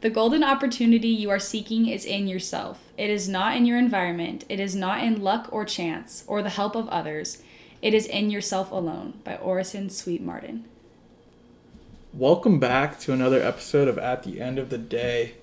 The golden opportunity you are seeking is in yourself. It is not in your environment. It is not in luck or chance or the help of others. It is in yourself alone by Orison Swett Marden. Welcome back to another episode of At the End of the Day.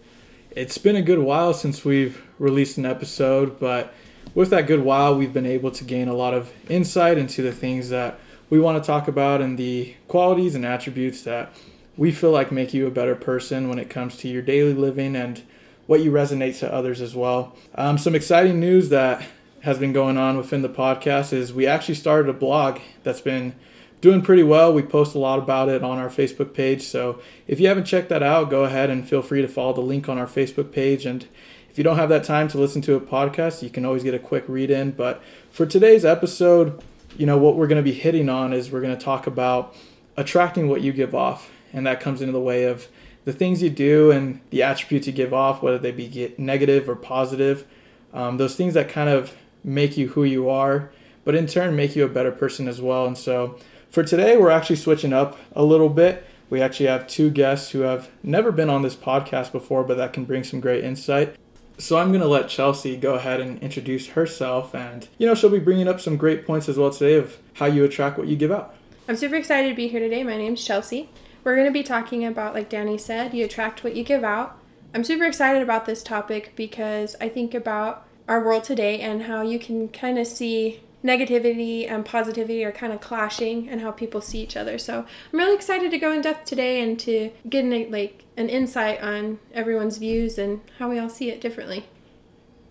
It's been a good while since we've released an episode, but with that good while, we've been able to gain a lot of insight into the things that we want to talk about and the qualities and attributes that we feel like make you a better person when it comes to your daily living and what you resonate to others as well. Um, some exciting news that has been going on within the podcast is we actually started a blog that's been doing pretty well. We post a lot about it on our Facebook page. So if you haven't checked that out, go ahead and feel free to follow the link on our Facebook page. And if you don't have that time to listen to a podcast, you can always get a quick read in. But for today's episode, you know, what we're going to be hitting on is we're going to talk about attracting what you give off and that comes into the way of the things you do and the attributes you give off, whether they be negative or positive. Um, those things that kind of make you who you are, but in turn make you a better person as well. And so for today, we're actually switching up a little bit. We actually have two guests who have never been on this podcast before, but that can bring some great insight. So I'm going to let Chelsey go ahead and introduce herself. And, you know, she'll be bringing up some great points as well today of how you attract what you give out. I'm super excited to be here today. My name's Chelsey. We're going to be talking about, like Danny said, you attract what you give out. I'm super excited about this topic because I think about our world today and how you can kind of see negativity and positivity are kind of clashing and how people see each other. So I'm really excited to go in depth today and to get an, like an insight on everyone's views and how we all see it differently.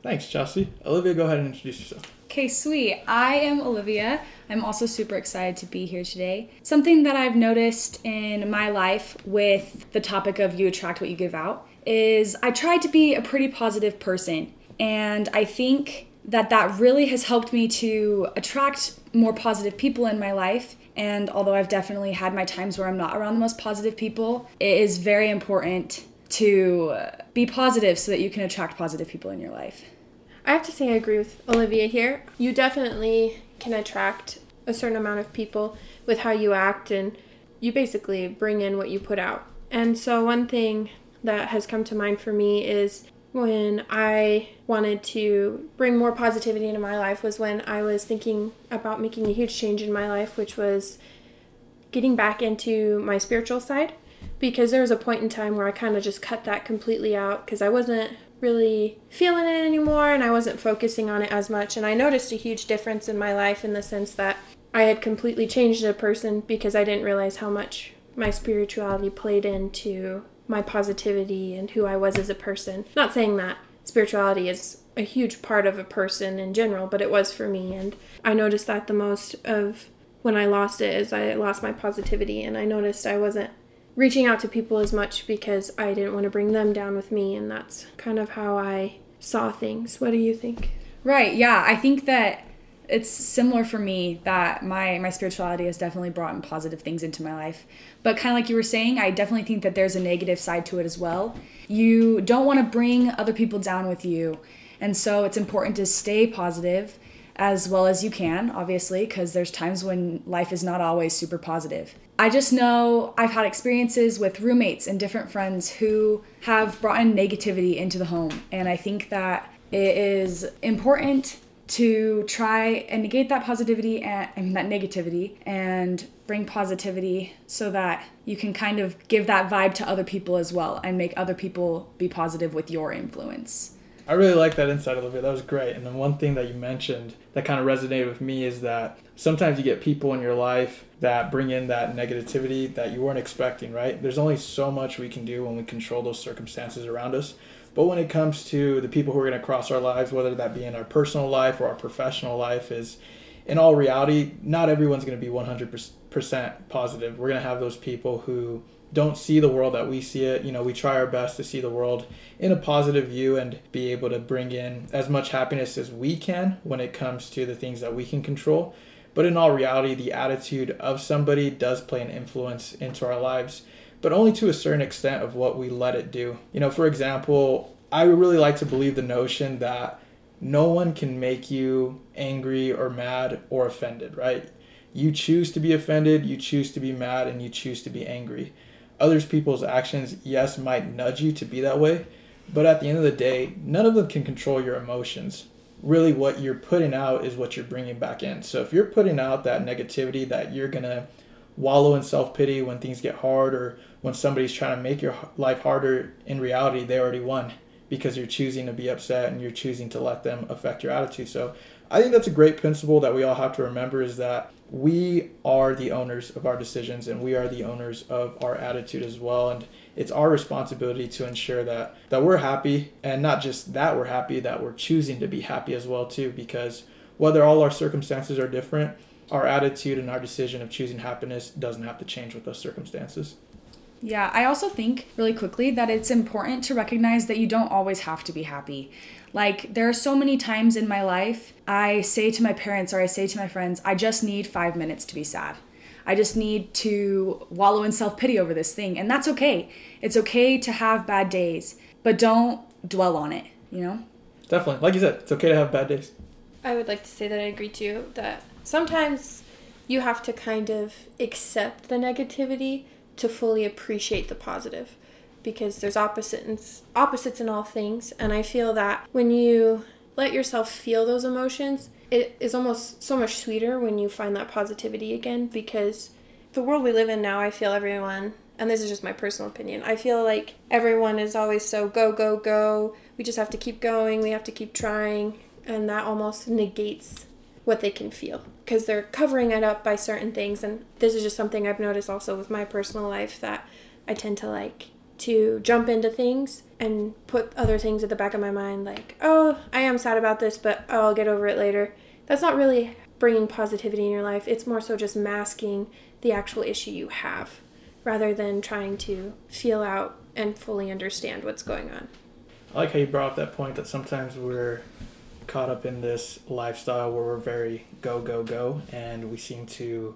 Thanks, Chelsey. Olivia, go ahead and introduce yourself. Okay, sweet. I am Olivia. I'm also super excited to be here today. Something that I've noticed in my life with the topic of you attract what you give out is I try to be a pretty positive person. And I think that that really has helped me to attract more positive people in my life. And although I've definitely had my times where I'm not around the most positive people, it is very important to be positive so that you can attract positive people in your life. I have to say, I agree with Olivia here. You definitely can attract a certain amount of people with how you act, and you basically bring in what you put out. And so, one thing that has come to mind for me is when I wanted to bring more positivity into my life was when I was thinking about making a huge change in my life, which was getting back into my spiritual side. Because there was a point in time where I kind of just cut that completely out because I wasn't really feeling it anymore and I wasn't focusing on it as much. And I noticed a huge difference in my life in the sense that I had completely changed as a person because I didn't realize how much my spirituality played into my positivity and who I was as a person. Not saying that spirituality is a huge part of a person in general, but it was for me. And I noticed that the most of when I lost it is I lost my positivity and I noticed I wasn't reaching out to people as much because I didn't want to bring them down with me, and that's kind of how I saw things. What do you think? Right. Yeah, I think that it's similar for me that my my spirituality has definitely brought in positive things into my life but kind of like you were saying i definitely think that there's a negative side to it as well you don't want to bring other people down with you and so it's important to stay positive as well as you can obviously because there's times when life is not always super positive I just know I've had experiences with roommates and different friends who have brought in negativity into the home. And I think that it is important to try and negate that positivity and I mean that negativity and bring positivity so that you can kind of give that vibe to other people as well and make other people be positive with your influence. I really like that insight, Olivia. That was great. And then one thing that you mentioned that kind of resonated with me is that sometimes you get people in your life that bring in that negativity that you weren't expecting, right? There's only so much we can do when we control those circumstances around us. But when it comes to the people who are going to cross our lives, whether that be in our personal life or our professional life, is in all reality, not everyone's going to be 100% positive. We're going to have those people who don't see the world that we see it. You know, we try our best to see the world in a positive view and be able to bring in as much happiness as we can when it comes to the things that we can control. But in all reality, the attitude of somebody does play an influence into our lives, but only to a certain extent of what we let it do. You know, for example, I really like to believe the notion that no one can make you angry or mad or offended, right? You choose to be offended, you choose to be mad, and you choose to be angry. others people's actions, yes, might nudge you to be that way, but at the end of the day, none of them can control your emotions. Really, what you're putting out is what you're bringing back in. So if you're putting out that negativity that you're going to wallow in self pity when things get hard or when somebody's trying to make your life harder, in reality, they already won because you're choosing to be upset and you're choosing to let them affect your attitude. So I think that's a great principle that we all have to remember is that we are the owners of our decisions and we are the owners of our attitude as well. And it's our responsibility to ensure that that we're happy and not just that we're happy, that we're choosing to be happy as well too. Because whether all our circumstances are different, our attitude and our decision of choosing happiness doesn't have to change with those circumstances. Yeah, I also think really quickly that it's important to recognize that you don't always have to be happy. Like, there are so many times in my life I say to my parents or I say to my friends, I just need five minutes to be sad. I just need to wallow in self pity over this thing. And that's okay. It's okay to have bad days, but don't dwell on it, you know? Definitely. Like you said, it's okay to have bad days. I would like to say that I agree too, that sometimes you have to kind of accept the negativity to fully appreciate the positive because there's opposites opposites in all things. And I feel that when you let yourself feel those emotions it is almost so much sweeter when you find that positivity again because the world we live in now I feel everyone and this is just my personal opinion I feel like everyone is always so go go go. We just have to keep going. We have to keep trying. And that almost negates what they can feel because they're covering it up by certain things and this is just something i've noticed also with my personal life that i tend to like to jump into things and put other things at the back of my mind like oh i am sad about this but oh, i'll get over it later. That's not really bringing positivity in your life. It's more so just masking the actual issue you have rather than trying to feel out and fully understand what's going on. I like how you brought up that point that sometimes we're caught up in this lifestyle where we're very go go go and we seem to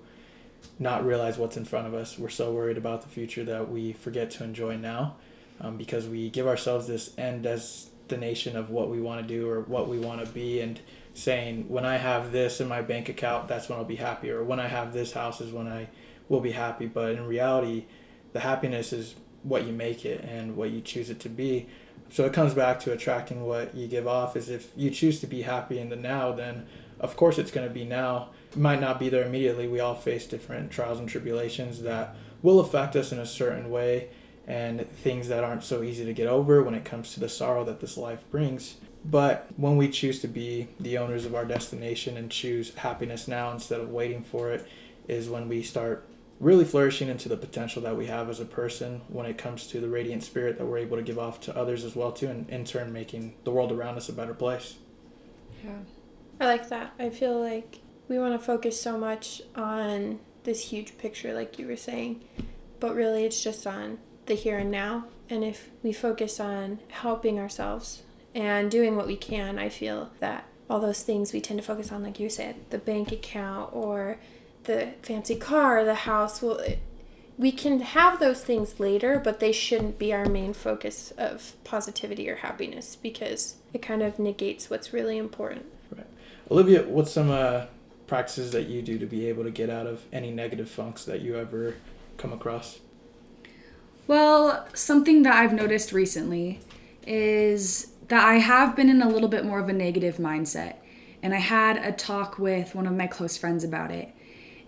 not realize what's in front of us. We're so worried about the future that we forget to enjoy now um, because we give ourselves this end destination of what we want to do or what we want to be and saying when i have this in my bank account that's when i'll be happy or when i have this house is when i will be happy. But in reality the happiness is what you make it and what you choose it to be so it comes back to attracting what you give off is if you choose to be happy in the now then of course it's going to be now. It might not be there immediately. We all face different trials and tribulations that will affect us in a certain way and things that aren't so easy to get over when it comes to the sorrow that this life brings. But when we choose to be the owners of our destination and choose happiness now instead of waiting for it is when we start really flourishing into the potential that we have as a person when it comes to the radiant spirit that we're able to give off to others as well too and in turn making the world around us a better place. Yeah. I like that. I feel like we want to focus so much on this huge picture like you were saying but really it's just on the here and now. And if we focus on helping ourselves and doing what we can i feel that all those things we tend to focus on like you said the bank account or the fancy car, the house. Well, it, we can have those things later, but they shouldn't be our main focus of positivity or happiness because it kind of negates what's really important. Right. Olivia, what's some uh, practices that you do to be able to get out of any negative funks that you ever come across? Well, something that I've noticed recently is that I have been in a little bit more of a negative mindset. And I had a talk with one of my close friends about it.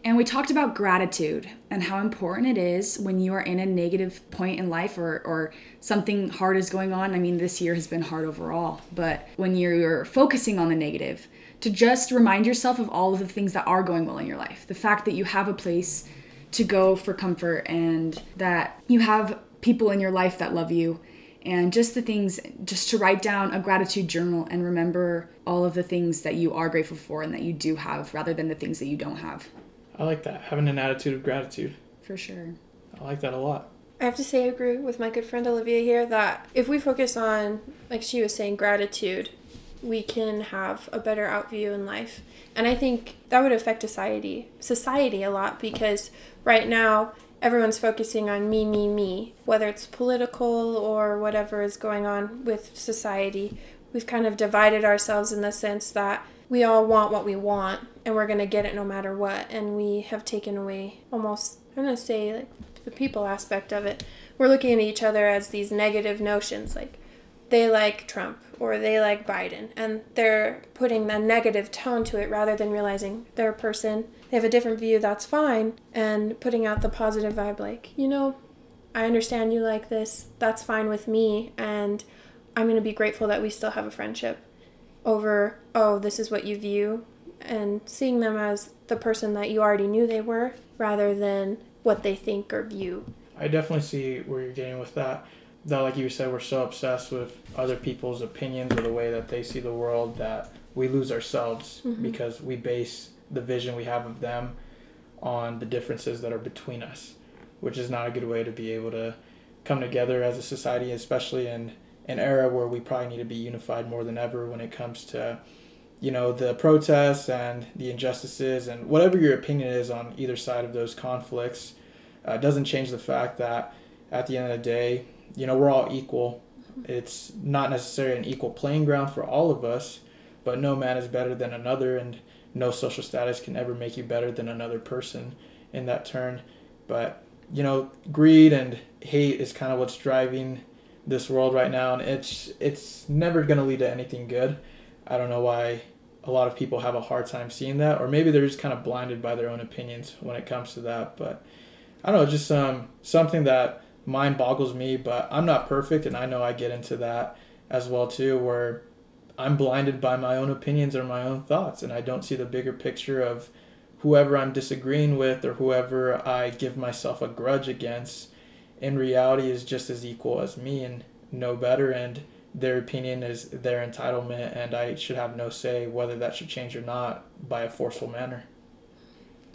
And we talked about gratitude and how important it is when you are in a negative point in life or, or something hard is going on. I mean, this year has been hard overall, but when you're focusing on the negative, to just remind yourself of all of the things that are going well in your life. The fact that you have a place to go for comfort and that you have people in your life that love you and just the things just to write down a gratitude journal and remember all of the things that you are grateful for and that you do have rather than the things that you don't have. I like that. Having an attitude of gratitude. For sure. I like that a lot. I have to say, I agree with my good friend Olivia here that if we focus on, like she was saying, gratitude, we can have a better outview in life. And I think that would affect society, society a lot because right now everyone's focusing on me, me, me, whether it's political or whatever is going on with society. We've kind of divided ourselves in the sense that we all want what we want and we're going to get it no matter what. And we have taken away almost i'm going to say like the people aspect of it, we're looking at each other as these negative notions like they like Trump or they like Biden and they're putting a negative tone to it rather than realizing they're a person, they have a different view, that's fine, and putting out the positive vibe like, you know, I understand you like this, that's fine with me, and I'm going to be grateful that we still have a friendship over, oh, this is what you view, and seeing them as the person that you already knew they were rather than what they think or view. I definitely see where you're getting with that. That, like you said, we're so obsessed with other people's opinions or the way that they see the world that we lose ourselves mm-hmm. because we base the vision we have of them on the differences that are between us, which is not a good way to be able to come together as a society, especially in an era where we probably need to be unified more than ever when it comes to you know the protests and the injustices and whatever your opinion is on either side of those conflicts uh, doesn't change the fact that at the end of the day you know we're all equal. It's not necessarily an equal playing ground for all of us but no man is better than another and no social status can ever make you better than another person in that turn. But you know greed and hate is kind of what's driving this world right now and it's it's never going to lead to anything good. I don't know why a lot of people have a hard time seeing that or maybe they're just kind of blinded by their own opinions when it comes to that but i don't know just um, something that mind boggles me but i'm not perfect and i know i get into that as well too where i'm blinded by my own opinions or my own thoughts and i don't see the bigger picture of whoever i'm disagreeing with or whoever i give myself a grudge against in reality is just as equal as me and no better and their opinion is their entitlement and I should have no say whether that should change or not by a forceful manner.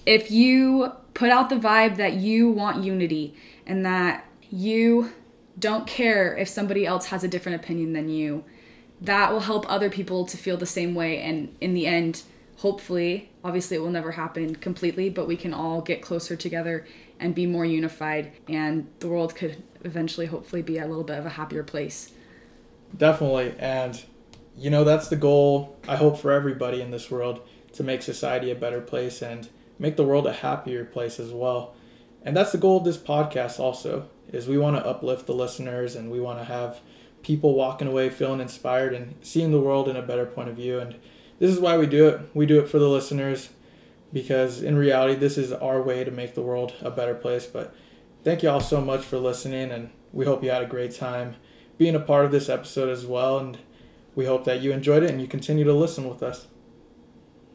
If you put out the vibe that you want unity and that you don't care if somebody else has a different opinion than you, that will help other people to feel the same way and in the end hopefully obviously it will never happen completely but we can all get closer together and be more unified and the world could eventually hopefully be a little bit of a happier place Definitely. And, you know, that's the goal, I hope, for everybody in this world to make society a better place and make the world a happier place as well. And that's the goal of this podcast also is we want to uplift the listeners and we want to have people walking away feeling inspired and seeing the world in a better point of view and this is why we do it. We do it for the listeners because in reality this is our way to make the world a better place. But thank you all so much for listening and we hope you had a great time being a part of this episode as well. And we hope that you enjoyed it and you continue to listen with us.